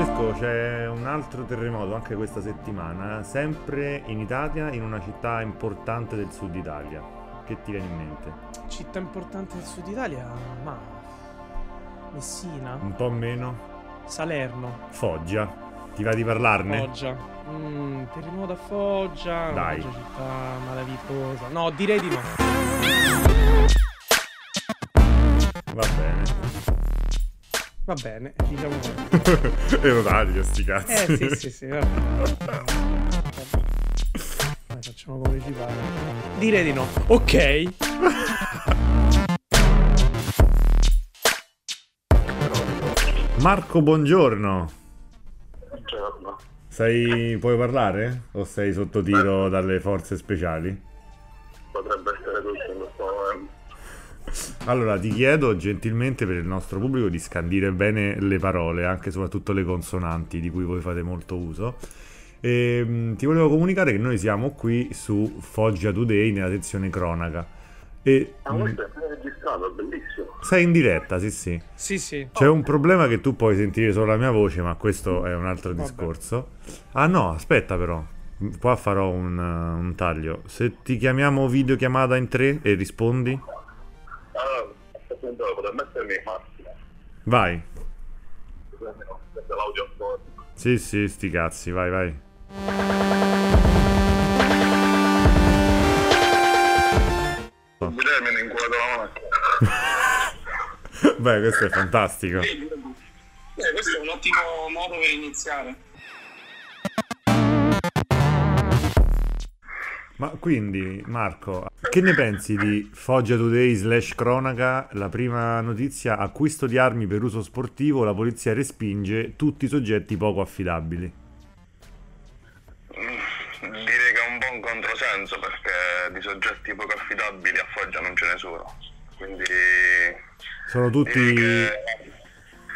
Francesco, c'è un altro terremoto anche questa settimana, sempre in Italia, in una città importante del sud Italia. Che ti viene in mente? Città importante del sud Italia? Ma... Messina? Un po' meno? Salerno? Foggia. Ti va di parlarne? Foggia. Mm, terremoto a Foggia. Dai. Foggia città malavitosa. No, direi di no. Va bene. Va bene, diciamo. e lo taglio sti cazzi. Eh sì, sì, sì. Vabbè. Dai, facciamo come ci pare. Direi di no. Ok. Marco, buongiorno. Buongiorno. Sei... puoi parlare? O sei sotto tiro dalle forze speciali? Potrebbe Allora, ti chiedo gentilmente per il nostro pubblico di scandire bene le parole, anche e soprattutto le consonanti di cui voi fate molto uso. E, mh, ti volevo comunicare che noi siamo qui su Foggia Today nella sezione cronaca. E Ma mh, questo è appena registrato, bellissimo. sei in diretta, sì sì. Sì, sì. C'è un problema che tu puoi sentire solo la mia voce, ma questo è un altro Vabbè. discorso. Ah no, aspetta però. Qua farò un, un taglio. Se ti chiamiamo videochiamata in tre e rispondi, Allora, aspetta, potrei mettermi in macchina. vai. È l'audio fuori. Sì, sì, sti cazzi, vai, vai. Non vedermi in culo della macchina. Beh, questo è fantastico. Eh, questo è un ottimo modo per iniziare. Ma quindi, Marco, che ne pensi di Foggia Today slash cronaca? La prima notizia, acquisto di armi per uso sportivo, la polizia respinge tutti i soggetti poco affidabili. Direi che è un buon controsenso perché di soggetti poco affidabili a Foggia non ce ne sono. Quindi Sono tutti... che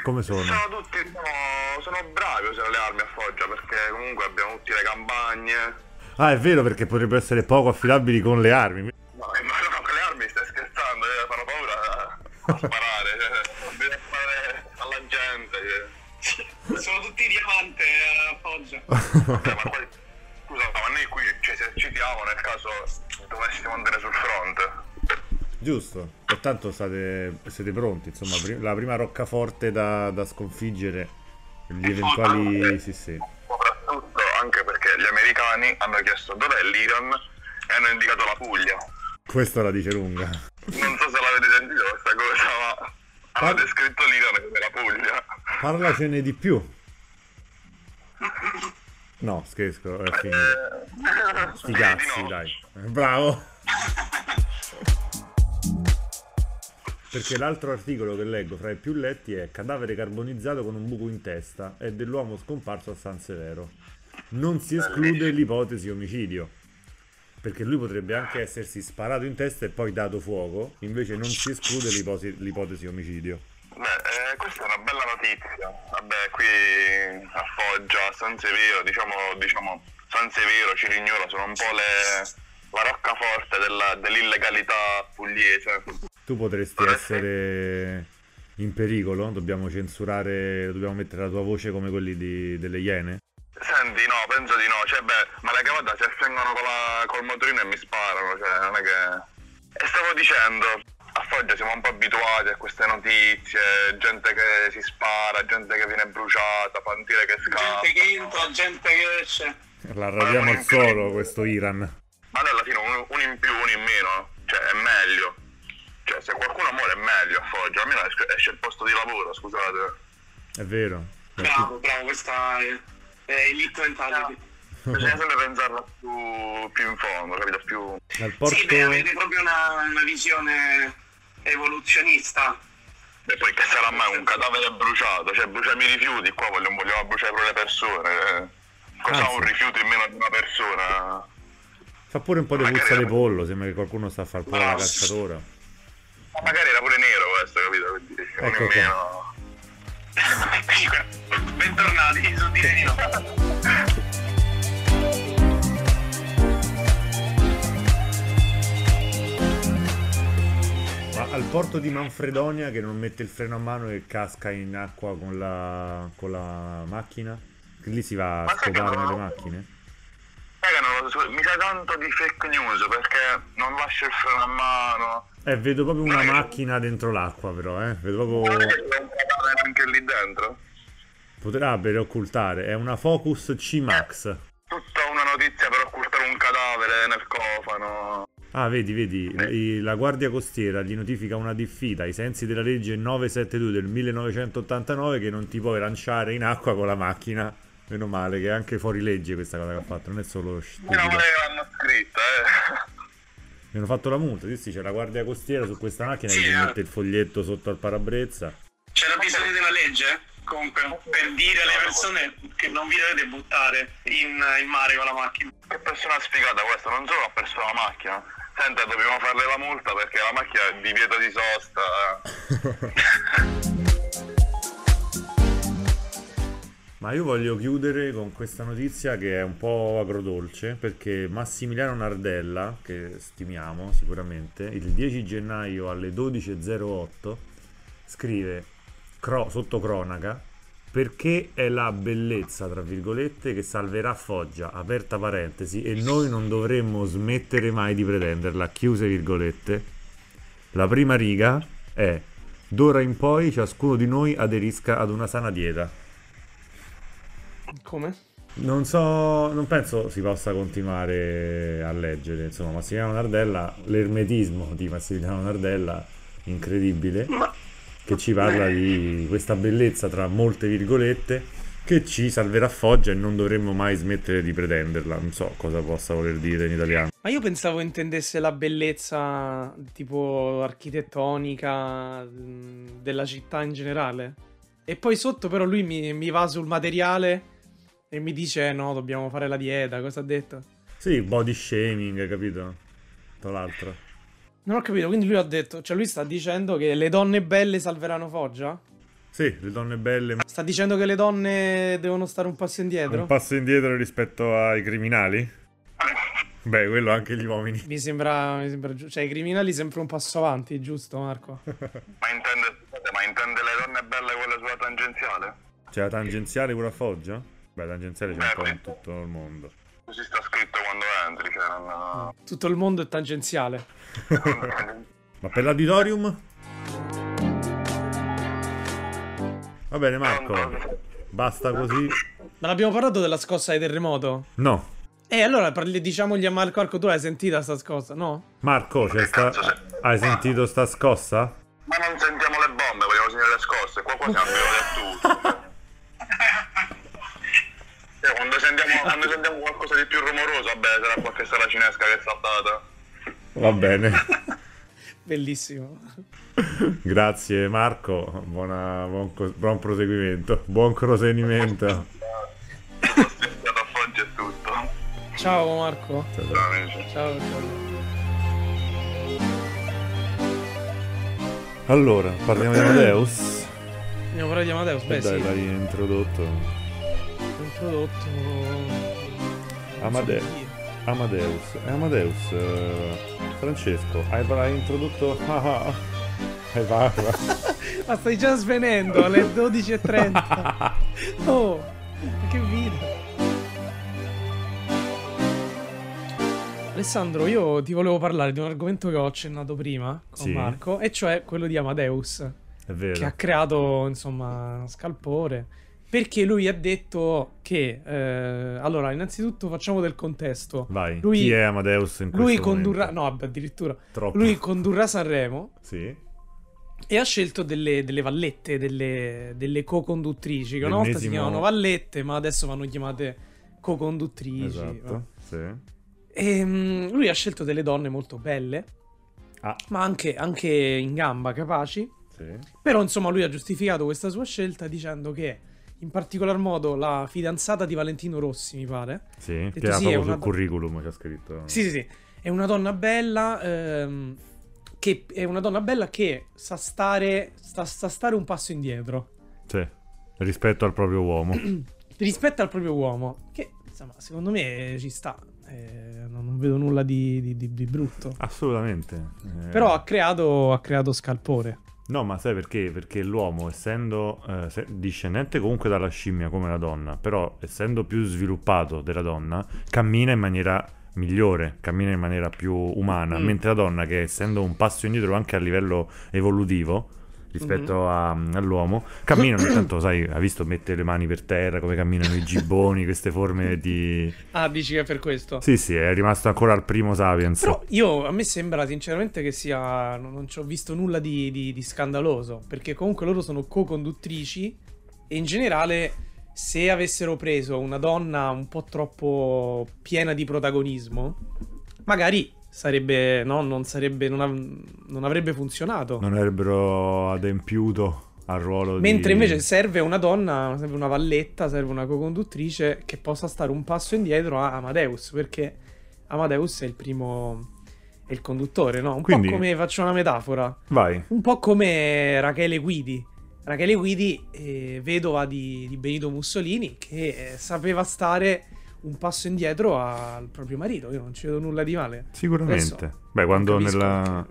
come sono? sono tutti sono, sono bravi a usare le armi a Foggia perché comunque abbiamo tutte le campagne. Ah, è vero perché potrebbero essere poco affidabili con le armi. No, ma no, con le armi stai scherzando, eh, fanno paura a, a sparare, cioè, bisogna sparare alla gente. cioè. Sono tutti diamante a Foggia. Vabbè, ma poi, scusa, ma noi qui ci esercitiamo nel caso dovessimo andare sul fronte. Giusto, pertanto state, siete pronti, insomma, la prima roccaforte da, da sconfiggere, gli eventuali... Sì, sì. Soprattutto anche perché gli americani hanno chiesto dov'è l'Iran e hanno indicato la Puglia. Questa la dice lunga. Non so se l'avete sentito questa cosa, ma hanno Ah. descritto l'Iran come la Puglia. Parlacene di più. No, scherzo, è finito. Eh, Sti cazzi, no. dai. Bravo. Perché l'altro articolo che leggo fra i più letti è cadavere carbonizzato con un buco in testa è dell'uomo scomparso a San Severo. Non si esclude l'ipotesi omicidio. Perché lui potrebbe anche essersi sparato in testa e poi dato fuoco, invece non si esclude l'iposi- l'ipotesi omicidio. Beh, eh, questa è una bella notizia. Vabbè, qui a Foggia, a San Severo, diciamo, diciamo San Severo, Cirignola sono un po' le, la roccaforte della- dell'illegalità pugliese. Tu potresti essere in pericolo? Dobbiamo censurare, dobbiamo mettere la tua voce come quelli di- delle Iene? Senti, no, penso di no. Cioè, beh, ma le cavate si affiangono con la- col motorino e mi sparano, cioè, non è che... E stavo dicendo, a Foggia siamo un po' abituati a queste notizie, gente che si spara, gente che viene bruciata, pantire che scappa. Gente che entra, gente che esce. La radiamo al solo questo Iran. Ma noi alla fine un, un in più, uno in meno, cioè è meglio. Cioè se qualcuno muore è meglio a Foggia, almeno esce, esce il posto di lavoro, scusate. È vero. Bravo, bravo, questa è, è elite mentality. Bisogna sempre pensarla più, più in fondo, capito? Più... Dal porto... Sì, beh, avete proprio una, una visione evoluzionista. E poi che sarà mai un cadavere bruciato, cioè bruciamo i rifiuti, qua vogliamo, vogliamo bruciare pure le persone. eh. Cosa Anzi. un rifiuto in meno di una persona? Fa pure un po' di puzza di pollo, sembra che qualcuno sta a fare pure la cacciatora. Ma magari era pure nero questo, capito? Quindi Ecco meno. Bentornati su di no. Ma al porto di Manfredonia che non mette il freno a mano e casca in acqua con la, con la macchina. Lì si va a scopare no? le macchine. Raga, non lo so, mi sa tanto di fake news perché non lascia il freno a mano. Eh, vedo proprio una No, macchina dentro l'acqua, però, eh. Vedo Non proprio. cadavere anche lì dentro. Potrebbe occultare. È una Focus C-Max. Tutta una notizia per occultare un cadavere nel cofano. Ah, vedi, vedi, i- la Guardia Costiera gli notifica una diffida ai sensi della legge 972 del 1989 che non ti puoi lanciare in acqua con la macchina. Meno male che è anche fuori legge questa cosa che ha fatto, non è solo Meno stupido. male che l'hanno scritta, eh. Mi hanno fatto la multa, sì, sì, c'è la Guardia Costiera su questa macchina Sì, che eh. mette il foglietto sotto al parabrezza. C'era bisogno della legge? Comunque, per dire alle persone che non vi dovete buttare in, in mare con la macchina. Che persona sfigata questa, non solo ha perso la macchina. Senta, dobbiamo farle la multa perché la macchina è divieto di sosta. Ma io voglio chiudere con questa notizia che è un po' agrodolce perché Massimiliano Nardella, che stimiamo sicuramente, il 10 gennaio alle 12.08 scrive cro- sotto cronaca perché è la bellezza, tra virgolette, che salverà Foggia, aperta parentesi, e noi non dovremmo smettere mai di pretenderla, chiuse virgolette. La prima riga è d'ora in poi ciascuno di noi aderisca ad una sana dieta. Come? Non so, non penso si possa continuare a leggere, insomma, Massimiliano Nardella, l'ermetismo di Massimiliano Nardella, incredibile, che ci parla di questa bellezza tra molte virgolette che ci salverà Foggia e non dovremmo mai smettere di pretenderla. Non so cosa possa voler dire in italiano. Ma io pensavo intendesse la bellezza tipo architettonica mh, della città in generale. E poi sotto però lui mi, mi va sul materiale e mi dice no, dobbiamo fare la dieta, cosa ha detto? Sì, body shaming, capito? Tra l'altro. Non ho capito, quindi lui ha detto, cioè lui sta dicendo che le donne belle salveranno Foggia? Sì, le donne belle, ma Sta dicendo che le donne devono stare un passo indietro? un passo indietro rispetto ai criminali? Beh, quello anche gli uomini. Mi sembra, mi sembra Cioè, i criminali sempre un passo avanti, giusto, Marco? Ma intende, ma intende le donne belle quelle sulla tangenziale? C'è la tangenziale pure a Foggia? Beh, tangenziale c'è un Beh, po' in tutto il mondo. Così sta scritto quando entri, cioè non... Tutto il mondo è tangenziale. Ma per l'auditorium? Va bene, Marco. Basta così. Ma l'abbiamo parlato della scossa di terremoto? No. E allora parli- diciamogli a Marco Arco, tu l'hai sentita sta scossa, no? Marco, c'è sta... hai sentito sta scossa? Ma non sentiamo le bombe, vogliamo sentire le scosse. Qua qua siamo abituati a tutto. Cioè, quando, sentiamo, quando sentiamo qualcosa di più rumoroso, vabbè, sarà qualche sala cinesca che è saltata. Va bene. Bellissimo. Grazie Marco. Buona- buon, buon proseguimento. Buon proseguimento. Ciao Marco. Ciao, ciao. Allora, parliamo di Amadeus. Andiamo a parlare di Amadeus, Eh beh dai, sì. l'hai introdotto. Introdotto... Amade- Non so dire. Amadeus. È Amadeus. eh, Francesco, hai, introdotto... Ah, ah. Vai. Ma stai già svenendo alle 12.30. Oh, che vita. Alessandro, io ti volevo parlare di un argomento che ho accennato prima con Sì. Marco, e cioè quello di Amadeus, È vero. che ha creato, insomma, scalpore. Perché lui ha detto che, eh, allora, innanzitutto facciamo del contesto. Vai. Lui- Chi è Amadeus in Lui condurrà, momento? no, vabbè, addirittura, Troppo. lui condurrà Sanremo Sì. e ha scelto delle, delle vallette, delle, delle co-conduttrici, che una volta si chiamavano vallette, ma adesso vanno chiamate co-conduttrici. Esatto. Sì. E mm, lui ha scelto delle donne molto belle, Ah, ma anche, anche in gamba capaci. sì. Però, insomma, lui ha giustificato questa sua scelta dicendo che, in particolar modo, la fidanzata di Valentino Rossi, mi pare. Sì, Detto che ha sì, proprio sul curriculum che ha scritto. Sì, sì, sì. È una donna bella. ehm, che è una donna bella che sa stare, sta, sa stare un passo indietro. Sì, rispetto al proprio uomo. rispetto al proprio uomo, che insomma, secondo me ci sta. Eh, non non vedo nulla di, di- di- di brutto. Assolutamente. Eh, Però ha creato, ha creato scalpore. No, ma sai perché? Perché l'uomo, essendo eh, discendente comunque dalla scimmia come la donna, però essendo più sviluppato della donna, cammina in maniera migliore, cammina in maniera più umana, Mm. mentre la donna, che essendo un passo indietro anche a livello evolutivo rispetto Mm-hmm. a- all'uomo, cammina ogni tanto, sai, ha visto mettere le mani per terra, come camminano i gibboni, queste forme di... Ah, dici che è per questo? Sì, sì, è rimasto ancora al primo Sapiens. Però io, a me sembra sinceramente che sia. Non, non ci ho visto nulla di, di- di scandaloso. Perché comunque loro sono co-conduttrici. E in generale, se avessero preso una donna un po' troppo piena di protagonismo, magari sarebbe. No, non sarebbe. Non, av- non avrebbe funzionato. Non avrebbero adempiuto al ruolo Mentre di... invece serve una donna, serve una valletta, serve una co-conduttrice che possa stare un passo indietro a Amadeus, perché Amadeus è il primo, è il conduttore, no? Un Quindi- po' come, faccio una metafora, Vai. un po' come Rachele Guidi. Rachele Guidi, eh, vedova di, di Benito Mussolini, che eh, sapeva stare un passo indietro al proprio marito, io non ci vedo nulla di male. Sicuramente. Adesso Beh, quando nella...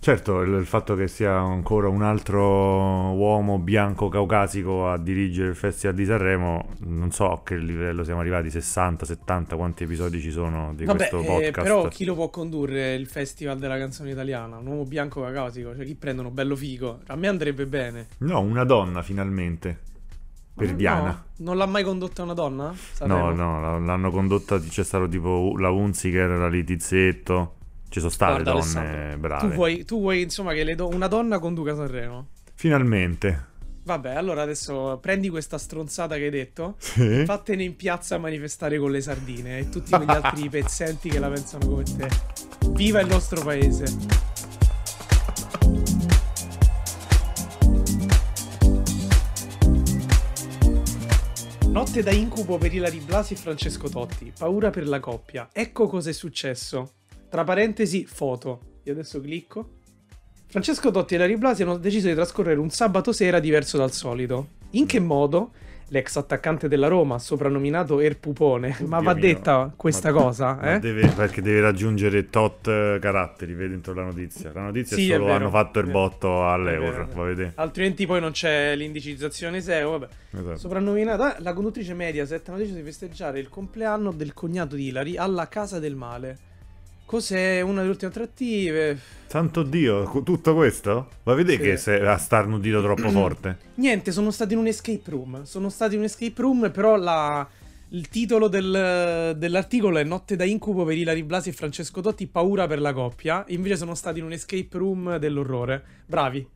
Certo, il, il fatto che sia ancora un altro uomo bianco caucasico a dirigere il Festival di Sanremo, non so a che livello siamo arrivati, 60, 70, quanti episodi ci sono di Vabbè, questo eh, podcast. però chi lo può condurre il festival della canzone italiana? Un uomo bianco caucasico, cioè chi prendono bello figo? A me andrebbe bene. No, una donna finalmente. Per Ma Diana. no, non l'ha mai condotta una donna? No, Sanremo? no, la- l'hanno condotta, c'è stato tipo la Unzi che era lì Tizzetto. Ci sono state Guarda, donne Alessandro, brave. Tu vuoi, tu vuoi, insomma che do- una donna conduca Sanremo? Finalmente. Vabbè, allora adesso prendi questa stronzata che hai detto, Sì. fattene in piazza a manifestare con le sardine e tutti quegli altri pezzenti che la pensano come te. Viva il nostro paese! Notte da incubo per Ilari Blasi e Francesco Totti. Paura per la coppia. Ecco cosa è successo. Tra parentesi, foto. Io adesso clicco. Francesco Totti e Ilari Blasi hanno deciso di trascorrere un sabato sera diverso dal solito. In che modo? L'ex attaccante della Roma, soprannominato Er Pupone. Ma va mio. detta questa Ma- cosa, Ma eh? deve- perché deve raggiungere tot eh, caratteri, vedi dentro la notizia. La notizia Sì, è è solo vero, hanno fatto il è botto È all'Eur, vero, è va a vedere. Altrimenti poi non c'è l'indicizzazione SEO, vabbè. Esatto. Soprannominata la conduttrice Mediaset hanno deciso di festeggiare il compleanno del cognato di Ilari alla Casa del Male. Cos'è una delle ultime attrattive? Santo Dio, tutto questo? Va a vedere Sì. che se a starnutito troppo forte. Niente, sono stati in un escape room. Sono stati in un escape room, però la- il titolo del- dell'articolo è Notte da incubo per Ilari Blasi e Francesco Totti, paura per la coppia. Invece sono stati in un escape room dell'orrore. Bravi,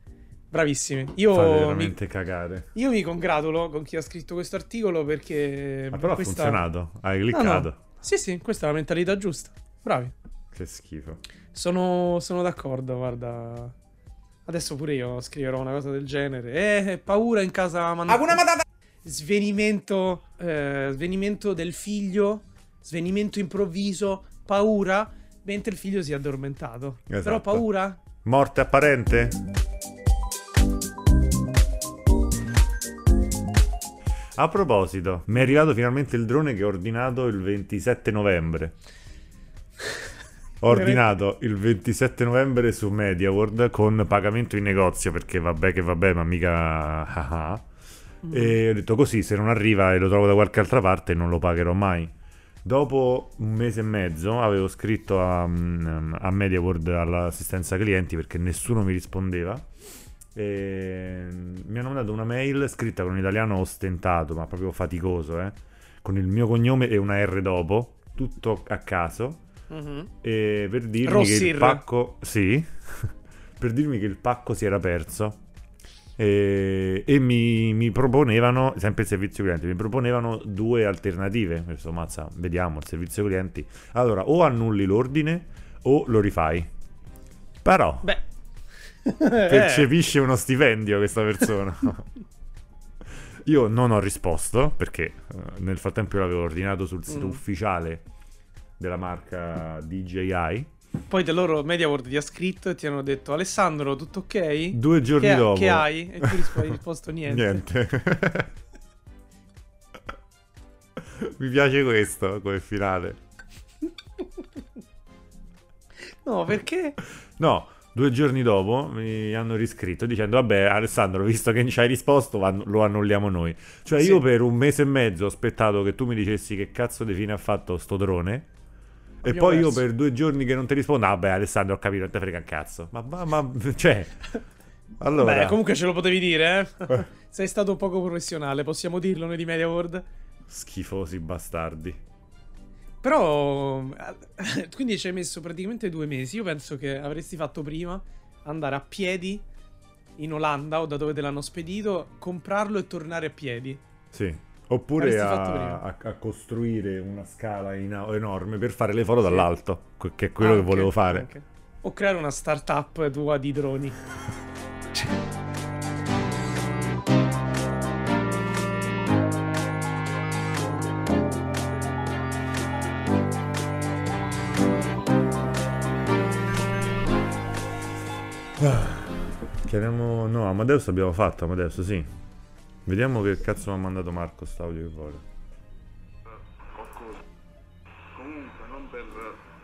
bravissimi. Io, Fate mi, veramente cagare. io mi congratulo con chi ha scritto questo articolo perché... Ma però questa- ha funzionato. Hai No, cliccato. no. Sì, sì, questa è la mentalità giusta. Bravi. Che schifo. Sono, sono d'accordo, guarda. Adesso pure io scriverò una cosa del genere. Eh, paura in casa Manda- Svenimento, eh, svenimento del figlio, svenimento improvviso, paura, mentre il figlio si è addormentato. Però Esatto. paura? Morte apparente? A proposito, mi è arrivato finalmente il drone che ho ordinato il 27 novembre. Ho ordinato il 27 novembre su MediaWorld con pagamento in negozio perché vabbè che vabbè, ma mica... ah ah. E ho detto così, se non arriva e lo trovo da qualche altra parte non lo pagherò mai. Dopo un mese e mezzo avevo scritto a, mm, a MediaWorld all'assistenza clienti perché nessuno mi rispondeva. E mi hanno mandato una mail scritta con un italiano ostentato, ma proprio faticoso, eh, con il mio cognome e una R dopo, tutto a caso. Mhm. E per dirmi che Rossir. il pacco. Sì. per dirmi che il pacco si era perso. E, e mi, mi proponevano, sempre il servizio clienti, mi proponevano due alternative. Questo mazza, vediamo il servizio clienti. Allora, o annulli l'ordine o lo rifai. Però Beh. percepisce uno stipendio questa persona. Io non ho risposto perché eh, nel frattempo l'avevo ordinato sul sito Mm. ufficiale della marca DJI. Poi te loro MediaWorld ti ha scritto e ti hanno detto Alessandro, tutto ok? Due giorni che, dopo. che hai? E tu hai risposto niente. Niente. Mi piace questo come finale. No, perché? No, due giorni dopo mi hanno riscritto dicendo vabbè Alessandro, visto che ci hai risposto lo annulliamo noi. Cioè Sì. io per un mese e mezzo ho aspettato che tu mi dicessi che cazzo di fine ha fatto sto drone. E poi io perso. per due giorni che non ti rispondo, vabbè Alessandro ho capito, non te frega un cazzo. Ma, ma, ma cioè... Allora... Beh, comunque ce lo potevi dire, eh? Sei stato poco professionale, possiamo dirlo noi di Media World. Schifosi bastardi. Però, eh, quindi ci hai messo praticamente due mesi. Io penso che avresti fatto prima andare a piedi in Olanda o da dove te l'hanno spedito, comprarlo e tornare a piedi. Sì. Oppure a, a- a costruire una scala in- enorme per fare le foto dall'alto, que- che è quello che Anche, volevo fare. anche. O creare una startup tua di droni. Chiamiamo... No, Amadeus abbiamo fatto, Amadeus, sì. Vediamo che cazzo mi ha mandato Marco sta audio che vuole. qualcosa. Comunque, non per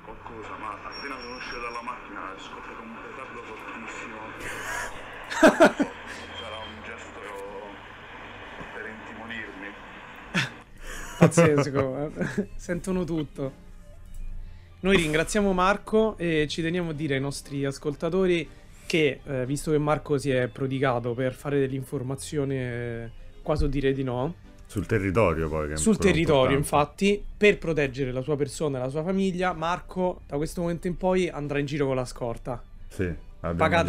qualcosa, ma appena sono uscito dalla macchina ho scoperto un petardo fortissimo. Sarà un gesto per intimorirmi. Pazzesco, eh. sentono tutto. Noi ringraziamo Marco e ci teniamo a dire ai nostri ascoltatori che, eh, visto che Marco si è prodigato per fare dell'informazione, eh, quasi dire di no, Sul territorio poi. Sul territorio infatti, per proteggere la sua persona e la sua famiglia, Marco da questo momento in poi andrà in giro con la scorta. Sì.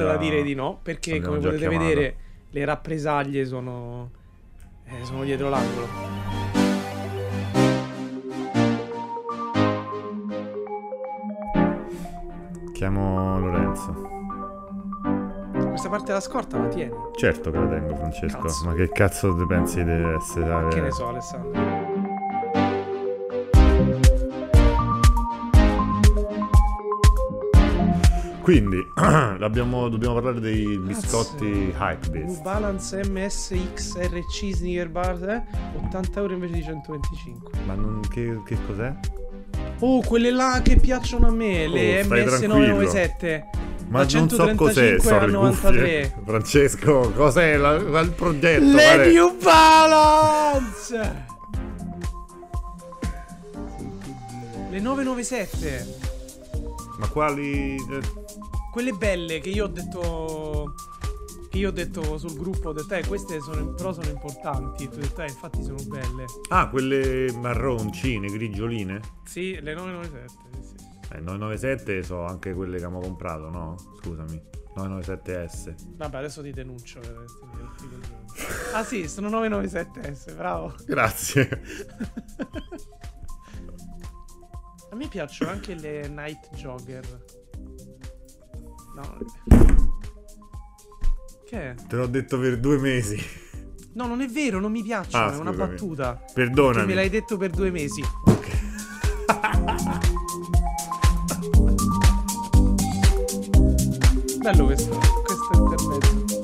già- da dire di no, perché come potete chiamato. vedere le rappresaglie sono, eh, sono dietro l'angolo. Chiamo Lorenzo. Questa parte della scorta la tieni? Certo che la tengo, Francesco. Cazzo. Ma che cazzo te pensi deve essere? Che ne so, Alessandro. Quindi, dobbiamo parlare dei biscotti Hype New Beast. Balance MSXRC Sneaker Bar, eh? 80 euro invece di 125. Ma non, che, che cos'è? Oh, quelle là che piacciono a me, le Oh, stai MS997. Ma da non so cos'è, 135 a sorry, 93. cuffie. Francesco, cos'è la- la- il progetto? Le Vale- New Balance! Le 997. Ma quali... eh, Quelle belle che io ho detto. Che io ho detto sul gruppo, ho detto, eh, queste sono, però sono importanti. Tu hai detto, eh, infatti sono belle. Ah, quelle marroncine, grigioline? Sì, le 997. Sì, sì. Eh, 997 so anche quelle che abbiamo comprato, no? Scusami. 997S. Vabbè, adesso ti denuncio. ah, sì, sono 997S, bravo. Grazie. A me piacciono anche le Night Jogger. No. Che è? Te l'ho detto per due mesi. No, non è vero, non mi piacciono, Ah, è una battuta. Perdonami. me l'hai detto per due mesi. Bello questo, questo intermezzo.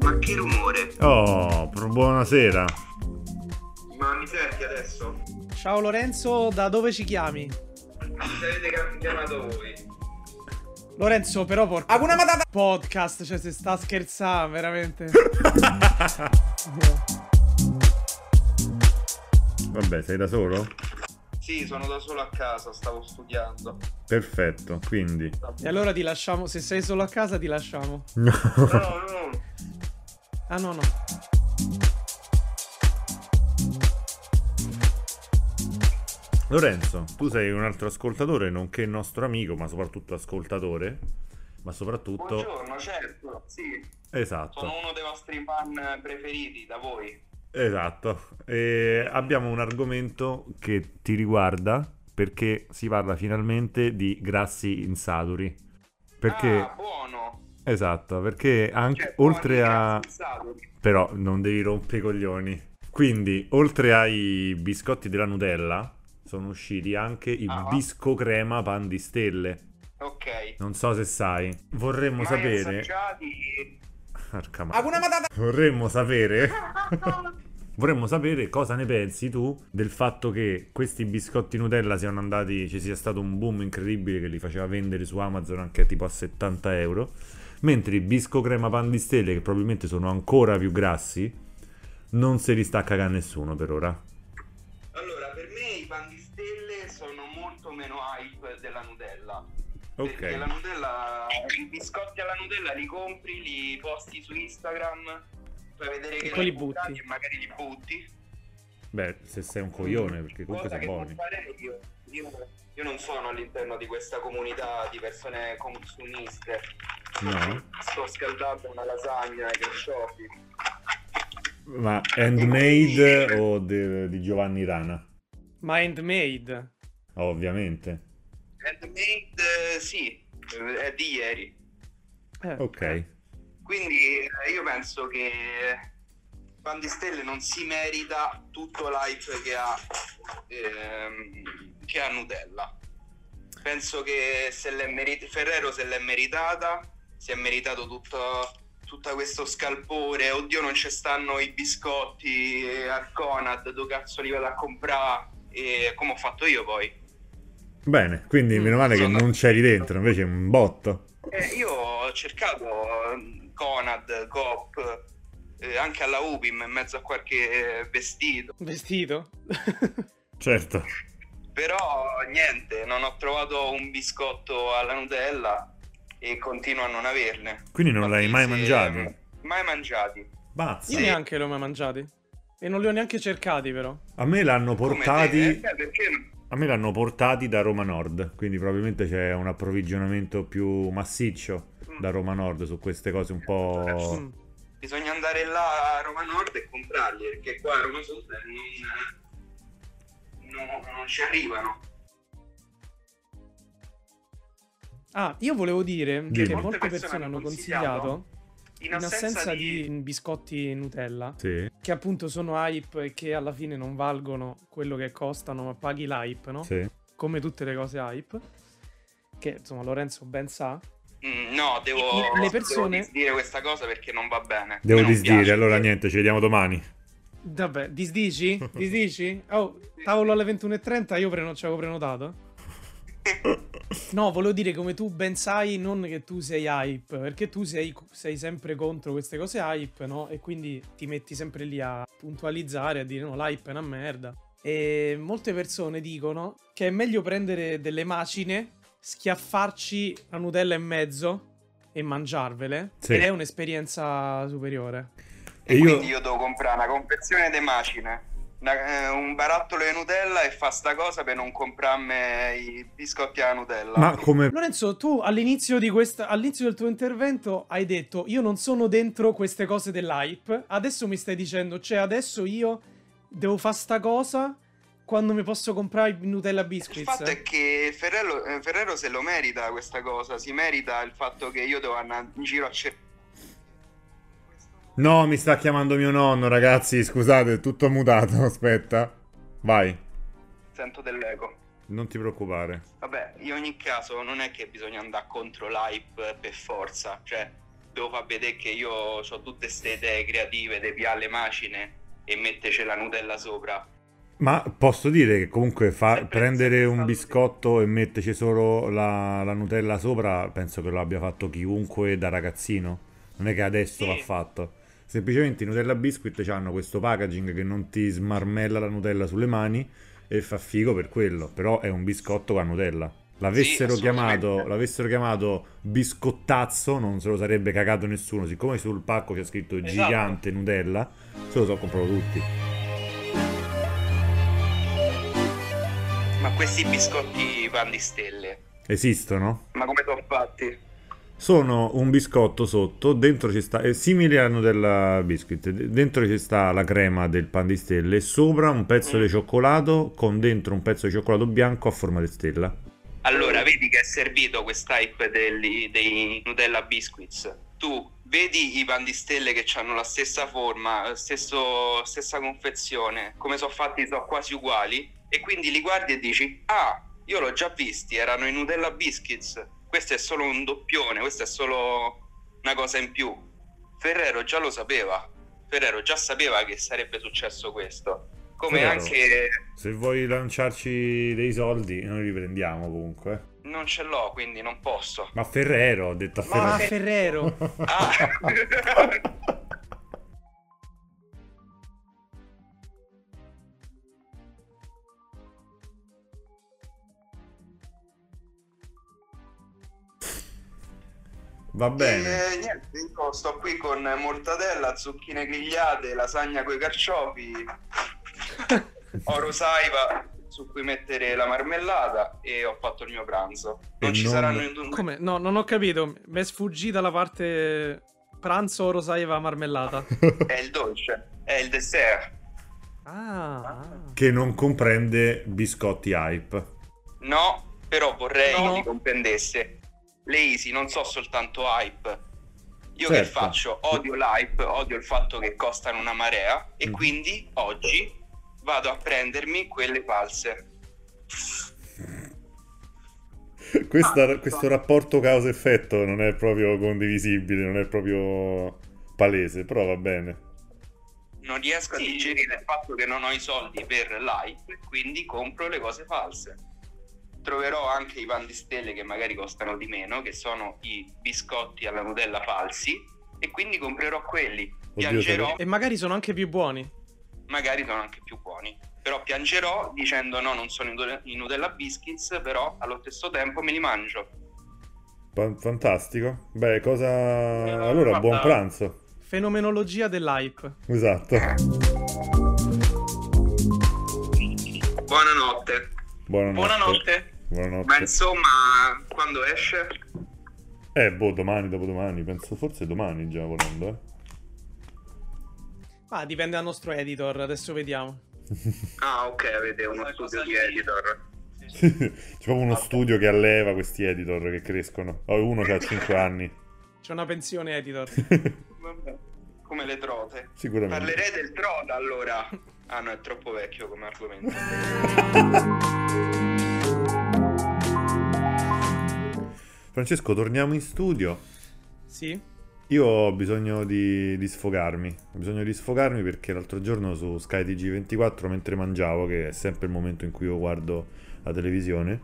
Ma che rumore? Oh, buonasera. Ma mi senti adesso? Ciao Lorenzo, da dove ci chiami? Mi avete chiamato voi? Lorenzo, però porca... Podcast, cioè se sta scherzando, veramente. Vabbè, sei da solo? Sì, sono da solo a casa, stavo studiando. Perfetto, quindi. e allora ti lasciamo, se sei solo a casa ti lasciamo. No, no, Ah no, no. Lorenzo, tu sei un altro ascoltatore, nonché nostro amico, ma soprattutto ascoltatore. Ma soprattutto... Buongiorno, certo, sì. Esatto. Sono uno dei vostri fan preferiti da voi. Esatto. E abbiamo un argomento che ti riguarda perché si parla finalmente di grassi insaturi. Perché Ah, buono. esatto, perché anche Cioè, oltre a però non devi rompere i coglioni. Quindi, oltre ai biscotti della Nutella, sono usciti anche i Ah. bisco crema pan di stelle. Ok. Non so se sai. Vorremmo Mai sapere assaggiati? Porca ma- Vorremmo sapere. Vorremmo sapere cosa ne pensi tu del fatto che questi biscotti Nutella siano andati, ci sia stato un boom incredibile che li faceva vendere su Amazon anche tipo a 70 euro, mentre i bisco crema pan di stelle, che probabilmente sono ancora più grassi, non se li sta a cagare nessuno per ora. Ok. Perché la Nutella, i biscotti alla Nutella li compri, li posti su Instagram, fai vedere E che poi li butti. e magari li butti. Beh, se sei un coglione, perché comunque Cosa sono buoni. io. Io, io non sono all'interno di questa comunità di persone consumiste. No? Sto scaldando una lasagna ai carciofi. Ma handmade o de- di Giovanni Rana? Ma handmade. Ovviamente. Handmade, sì, eh, è di ieri. Eh, Ok. Quindi eh, io penso che Pan di Stelle non si merita tutto l'hype che ha, ehm, che ha Nutella. Penso che se l'è merit- Ferrero se l'è meritata, si è meritato tutto, tutto questo scalpore. Oddio, non ci stanno i biscotti eh, al Conad, dove cazzo li vado a comprare? E come ho fatto io poi. Bene, quindi Mm, meno male che sono- non c'eri dentro, invece è un botto. Eh, io ho cercato eh, Conad, Coop, eh, anche alla Ubim in mezzo a qualche vestito. Vestito? Certo. Però niente, non ho trovato un biscotto alla Nutella e continuo a non averne. Quindi non l'hai mai mangiato? Mai mangiati. Bazza. Io neanche li ho mai mangiati. E non li ho neanche cercati, però. A me l'hanno portati... te, eh, perché A me l'hanno portati da Roma Nord, quindi probabilmente c'è un approvvigionamento più massiccio da Roma Nord su queste cose un po'... Mm. bisogna andare là a Roma Nord e comprarli, perché qua a Roma Sud non, non- non ci arrivano. Ah, io volevo dire Dimmi. che Molte persone hanno consigliato, in assenza di di... biscotti Nutella, Sì, che appunto sono hype e che alla fine non valgono quello che costano, ma paghi l'hype, no? sì. Come tutte le cose hype. Che insomma Lorenzo ben sa. Mm, no, devo, Le- persone- devo dire questa cosa perché non va bene. Devo non disdire, piace. allora niente, ci vediamo domani. Vabbè, disdici? Disdici? Oh, tavolo alle 21.30, io preno- ci avevo prenotato. No, volevo dire come tu ben sai, non che tu sei hype, perché tu sei, sei sempre contro queste cose hype, no? E quindi ti metti sempre lì a puntualizzare, a dire no, l'hype è una merda. E molte persone dicono che è meglio prendere delle macine, schiaffarci la Nutella in mezzo e mangiarvele. Sì. Ed è un'esperienza superiore. E E io- quindi io devo comprare una confezione di macine, una- eh, un barattolo di Nutella e fa sta cosa per non comprarmi i biscotti alla Nutella. Ma come... Lorenzo, tu all'inizio, di questa, all'inizio del tuo intervento hai detto io non sono dentro queste cose dell'hype, adesso mi stai dicendo, cioè adesso io devo fare sta cosa quando mi posso comprare i Nutella Il Biscuits. fatto è che Ferrero, eh, Ferrero se lo merita questa cosa, si merita il fatto che io devo andare in giro a cercare. No, mi sta chiamando mio nonno, ragazzi, scusate, è tutto mutato, aspetta. Vai, Sento dell'eco. non ti preoccupare. Vabbè, in ogni caso non è che bisogna andare contro l'hype per forza, cioè devo far vedere che io ho tutte queste idee creative di piare le macine e metterci la Nutella sopra. Ma posso dire che comunque fa- prendere un biscotto e metterci solo la, la Nutella sopra, penso che lo abbia fatto chiunque da ragazzino. Non è che adesso Sì. va fatto. Semplicemente i Nutella Biscuit hanno questo packaging che non ti smarmella la Nutella sulle mani e fa figo per quello. Però è un biscotto con la Nutella. L'avessero, Sì, chiamato, l'avessero chiamato biscottazzo, non se lo sarebbe cagato nessuno. Siccome sul pacco c'è scritto Esatto. gigante Nutella, se lo so comprato tutti. Ma questi biscotti pan di stelle, Esistono? ma come sono fatti? Sono un biscotto sotto, dentro ci sta, è simile al Nutella Biscuit, dentro ci sta la crema del pan di stelle, sopra un pezzo Mm. di cioccolato con dentro un pezzo di cioccolato bianco a forma di stella. Allora, vedi che è servito quest'hype degli- dei Nutella Biscuits. Tu vedi i pan di stelle che hanno la stessa forma, stesso- stessa confezione, come sono fatti, sono quasi uguali, e quindi li guardi e dici: Ah, io l'ho già visti, erano i Nutella Biscuits. Questo è solo un doppione, questa è solo una cosa in più. Ferrero già lo sapeva. Ferrero già sapeva che sarebbe successo questo. Come Ferrero. anche Se vuoi lanciarci dei soldi, noi li prendiamo comunque. eh. non ce l'ho, quindi non posso. Ma Ferrero, ho detto a Ma Ferrero. Ferrero. Ah. Va bene. E niente, io sto qui con mortadella, zucchine grigliate, lasagna coi carciofi, oro saiva su cui mettere la marmellata e ho fatto il mio pranzo. Non E ci non- saranno indun- Come? No, non ho capito. Mi è sfuggita la parte pranzo rosaiva marmellata. È il dolce, è il dessert. Ah. Che non comprende biscotti hype. No, però vorrei No. che li comprendesse. Le Easy non so soltanto hype. Io che Certo. faccio? Odio l'hype, odio il fatto che costano una marea e Mm. quindi oggi vado a prendermi quelle false. Questa- questo rapporto causa-effetto non è proprio condivisibile, non è proprio palese, però va bene. Non riesco a digerire il fatto che non ho i soldi per l'hype quindi compro le cose false. Troverò anche i pan di stelle che magari costano di meno, che sono i biscotti alla Nutella falsi, e quindi comprerò quelli. Piangerò, E magari sono anche più buoni. magari sono anche più buoni. Però piangerò dicendo no, non sono i Nutella- Biscuits, però allo stesso tempo me li mangio. Fa- Fantastico. Beh, cosa... Allora, guarda- buon pranzo. Fenomenologia dell'hype. Esatto. Buonanotte. Buonanotte. Buonanotte. Buonanotte. Ma insomma, quando esce? Eh, boh, domani, dopodomani, penso forse domani già volendo, eh. Ah, dipende dal nostro editor, adesso vediamo. Ah, ok, avete uno studio di editor. C'è proprio uno studio che alleva questi editor che crescono. Oh, uno che ha 5 anni. C'è una pensione editor. Vabbè, come le trote. Sicuramente. Parlerei del trota allora. Ah no, è troppo vecchio come argomento. Francesco, torniamo in studio. Sì? Io ho bisogno di, di sfogarmi. Ho bisogno di sfogarmi perché l'altro giorno su Sky TG24, mentre mangiavo, che è sempre il momento in cui io guardo la televisione,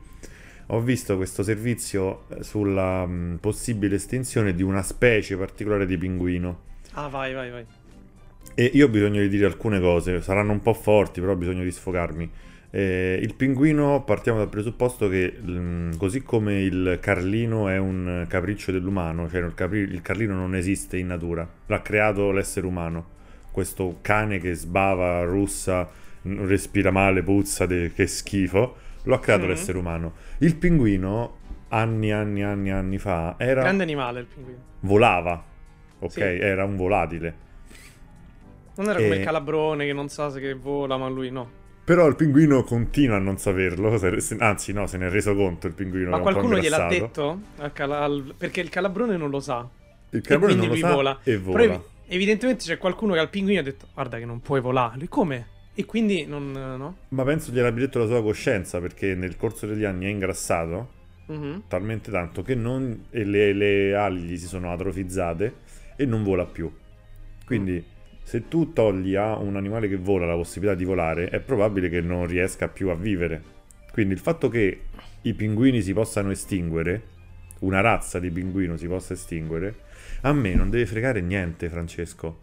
ho visto questo servizio eh, sulla mh, possibile estinzione di una specie particolare di pinguino. Ah, vai, vai, vai. E io ho bisogno di dire alcune cose, saranno un po' forti, però ho bisogno di sfogarmi. Eh, il pinguino, partiamo dal presupposto che mm, così come il carlino è un capriccio dell'umano, cioè il, capri- il carlino non esiste in natura, l'ha creato l'essere umano. Questo cane che sbava, russa, respira male, puzza, de- che schifo, lo ha creato Mhm. l'essere umano. Il pinguino, anni, anni, anni, anni fa, era Grande animale il pinguino. volava, ok? Sì. Era un volatile. Non era come E- il calabrone che non sa se che vola, ma lui no. Però il pinguino continua a non saperlo, anzi no, se ne è reso conto il pinguino. Ma qualcuno gliel'ha detto? Perché il calabrone non lo sa. Il calabrone non lo sa vola. e Però vola. evi- evidentemente c'è qualcuno che al pinguino ha detto guarda che non puoi volare. Lui come? E quindi non... no? Ma penso gliel'abbia detto la sua coscienza perché nel corso degli anni è ingrassato Mhm. talmente tanto che non, e le, le ali gli si sono atrofizzate e non vola più. Quindi se tu togli a un animale che vola la possibilità di volare è probabile che non riesca più a vivere. Quindi il fatto che i pinguini si possano estinguere, una razza di pinguino si possa estinguere, a me non deve fregare niente, Francesco.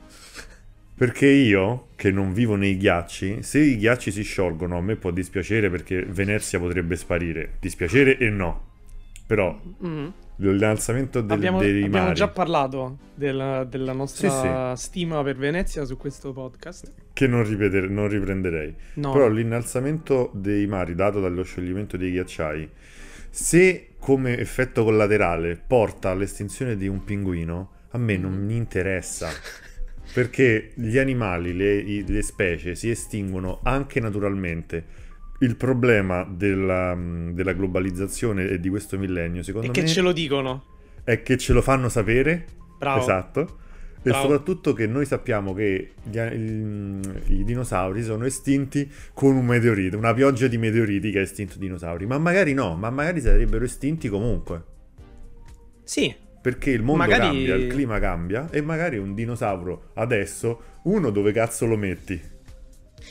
Perché io, che non vivo nei ghiacci, se i ghiacci si sciolgono a me può dispiacere perché Venezia potrebbe sparire. Dispiacere e no. Però L'innalzamento del, abbiamo dei abbiamo mari, già parlato del- della nostra stima per Venezia su questo podcast. che non, ripetere- non riprenderei. No. Però l'innalzamento dei mari dato dallo scioglimento dei ghiacciai, se come effetto collaterale porta all'estinzione di un pinguino, a me non mi interessa. Perché gli animali, le, le specie si estinguono anche naturalmente. Il problema della, mh, della globalizzazione e di questo millennio, secondo e che me, ce lo dicono. è che ce lo fanno sapere. Bravo. Esatto. E Bravo. soprattutto che noi sappiamo che gli- il- i dinosauri sono estinti con un meteorite, una pioggia di meteoriti che ha estinto i dinosauri. Ma magari no, ma magari sarebbero estinti comunque. Sì, Perché il mondo Magari- cambia, il clima cambia e magari un dinosauro adesso, uno dove cazzo lo metti?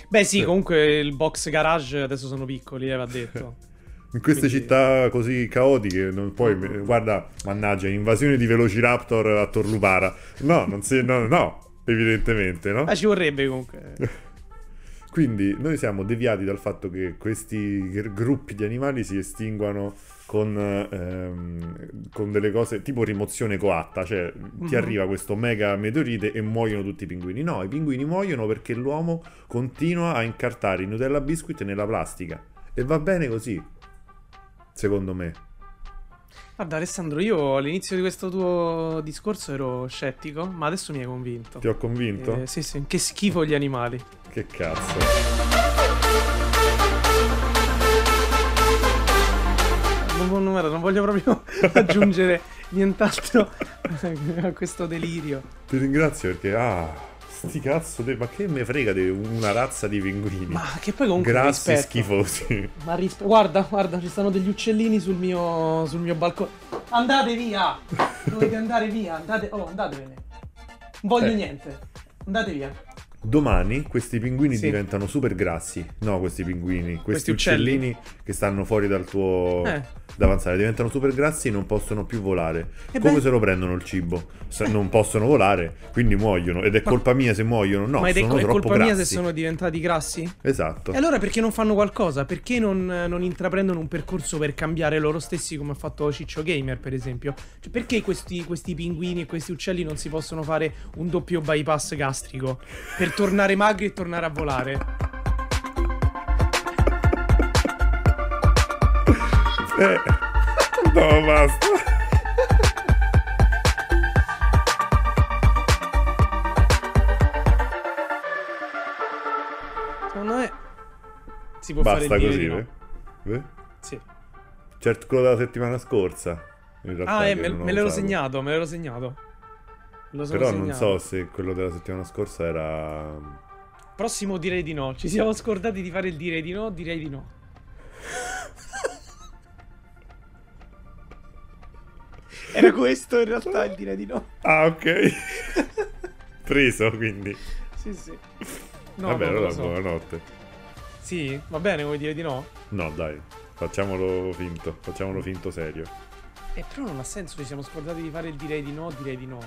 Beh, sì, comunque il box garage adesso sono piccoli, eh, va detto. In queste Quindi- città così caotiche, non puoi. Guarda, mannaggia, invasione di Velociraptor a Torlupara. No, non si, no, no, evidentemente, no? Ah, ci vorrebbe comunque. Quindi noi siamo deviati dal fatto che questi gr- gruppi di animali si estinguano con, ehm, con delle cose tipo rimozione coatta, cioè ti Mhm. arriva questo mega meteorite e muoiono tutti i pinguini. No, i pinguini muoiono perché l'uomo continua a incartare i Nutella biscuit nella plastica e va bene così, secondo me. Guarda, Alessandro, io all'inizio di questo tuo discorso ero scettico, ma adesso mi hai convinto. Ti ho convinto? Eh, sì, sì, che schifo gli animali. Che cazzo. Non, voglio proprio aggiungere nient'altro a questo delirio. Ti ringrazio perché, ah, sti cazzo, de- ma che me frega di una razza di pinguini. Ma che poi comunque Grassi rispetto. schifosi. Ma rispe- guarda, guarda, ci stanno degli uccellini sul mio, sul mio balcone. Andate via! Dovete andare via, andate... Oh, andatevene. Non voglio Eh. niente. Andate via. Domani questi pinguini Sì. diventano super grassi. No, questi pinguini, questi, Questi uccelli. uccellini che stanno fuori dal tuo Eh. Davanzale diventano super grassi e non possono più volare. E Come beh- se lo prendono il cibo? Se non possono volare, quindi muoiono. Ed è Ma- colpa mia se muoiono? No, Ma ed è, sono è colpa grassi. mia se sono diventati grassi? Esatto. E allora perché non fanno qualcosa? Perché non, non intraprendono un percorso per cambiare loro stessi come ha fatto Ciccio Gamer, per esempio? Cioè, perché questi, questi pinguini e questi uccelli non si possono fare un doppio bypass gastrico per tornare magri e tornare a volare? Eh. No, basta. Secondo me si può fare Basta dire così, di no. eh? Eh? Sì. Certo, quello della settimana scorsa. In realtà Ah, eh, me, non me l'ero segnato, me l'ero segnato. Però non segnato. so se quello della settimana scorsa era. Prossimo direi di no. Ci siamo scordati di fare il direi di no, direi di no. Era questo in realtà il dire di no. Ah, ok. Preso, quindi. Sì, sì. No, Vabbè, allora so. buonanotte. Sì, va bene, vuoi dire di no? No, dai, facciamolo finto, facciamolo finto serio. Eh, però non ha senso, ci siamo scordati di fare il direi di no, direi di no.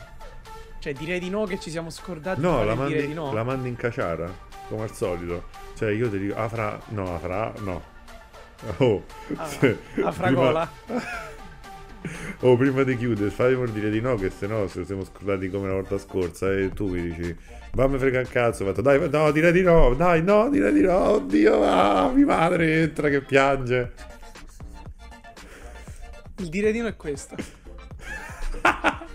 Cioè, direi di no che ci siamo scordati di No, fare la il direi mandi, di no. la mandi in caciara, come al solito. Cioè, io ti dico, Afra, no, Afra, no. Oh, Ah, se- a fragola. prima- Oh, prima di chiudere, fammi dire di no, che se no se siamo scordati come la volta scorsa e tu mi dici, vammi frega il cazzo, ho fatto, dai, no, direi di no, dai, no, direi di no, oddio, ah, mia madre entra che piange. Il dire di no è questo.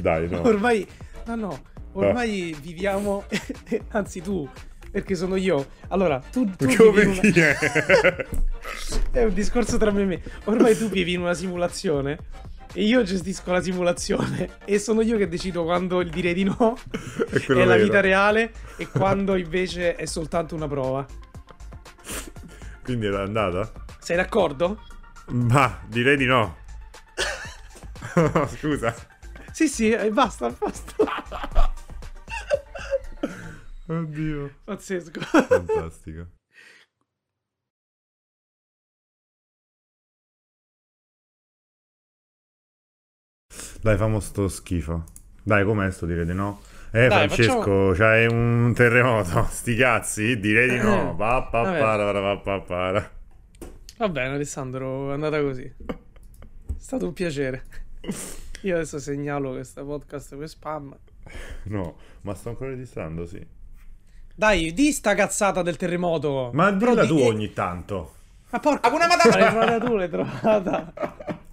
Dai, no. Ormai, no, no, ormai viviamo, anzi tu, perché sono io. Allora, tu, tu Come una... è? È un discorso tra me e me. Ormai tu vivi in una simulazione e io gestisco la simulazione e sono io che decido quando il dire di no È è la vita reale e quando invece è soltanto una prova. Quindi era andata? Sei d'accordo? Ma direi di no. Scusa. Sì, sì, e basta, basta. Oddio. Pazzesco. Fantastico. Dai, famo sto schifo. Dai, com'è sto dire di no? Eh, Dai, Francesco, facciamo- c'hai un terremoto. Sti cazzi, direi di no. Pa, pa, Vabbè. para, para, pa, para. Va bene, Alessandro, è andata così. È stato un piacere. Io adesso segnalo questo podcast per spam. No, ma sto ancora registrando, sì. Dai, di sta cazzata del terremoto. Ma Però dilla di- tu ogni tanto. Ma porca una madonna! L'hai trovata tu, l'hai trovata.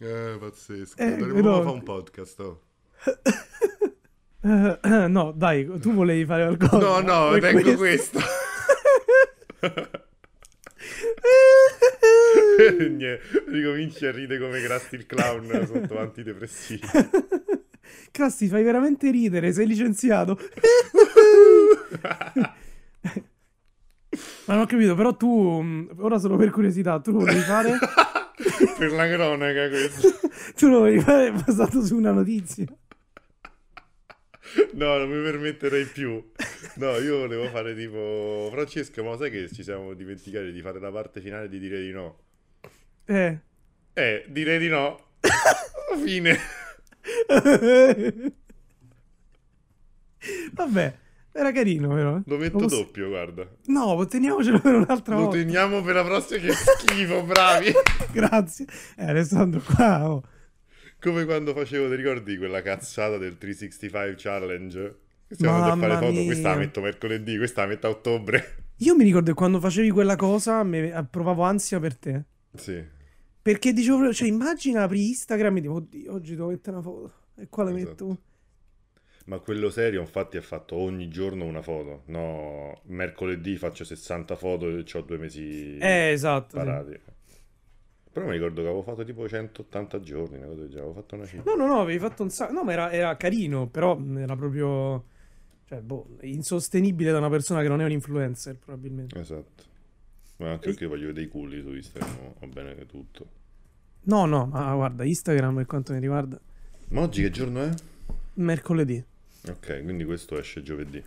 Eh, pazzesco. Eh, Dovremmo no. fare un podcast. oh. No, dai, tu volevi fare qualcosa. No, no, tengo questo. questo. Ricominci a ridere come Krusty il clown sotto antidepressivi. Crusty, fai veramente ridere, sei licenziato. Ma non ho capito, però tu, mh, ora solo per curiosità, tu lo volevi fare? per la cronaca questo. tu lo volevi fare basato su una notizia. No, non mi permetterei più. No, io volevo fare tipo... Francesca, ma sai che ci siamo dimenticati di fare la parte finale di dire di no? Eh. Eh, dire di no. Fine. Vabbè, era carino, però. Lo metto Lo posso- doppio, guarda. No, teniamocelo per un'altra Lo volta. teniamo per la prossima. Che schifo, bravi. Grazie. Eh, Alessandro, qua. oh. Come quando facevo, ti ricordi quella cazzata del 365 challenge? Stiamo andando a fare foto. Questa la mia. metto mercoledì, questa la metto a ottobre. Io mi ricordo che quando facevi quella cosa me- eh, provavo ansia per te. Sì. Perché dicevo, cioè, immagina apri Instagram e dico, oddio, oggi devo mettere una foto. E quale Esatto. metto? Ma quello serio, infatti, ha fatto ogni giorno una foto. No, mercoledì faccio 60 foto e ho due mesi Eh, esatto. sì. parati. Però mi ricordo che avevo fatto tipo 180 giorni, una cosa del genere. Avevo fatto una cifra. No, no, no, avevi fatto un sacco. No, ma era, era carino, però era proprio. Cioè, boh, insostenibile da una persona che non è un influencer, probabilmente. Esatto. Ma anche perché voglio vedere i culi su Instagram, va bene tutto. No, no, ma guarda, Instagram per quanto mi riguarda, Ma oggi che giorno è? mercoledì. Ok, quindi questo esce giovedì.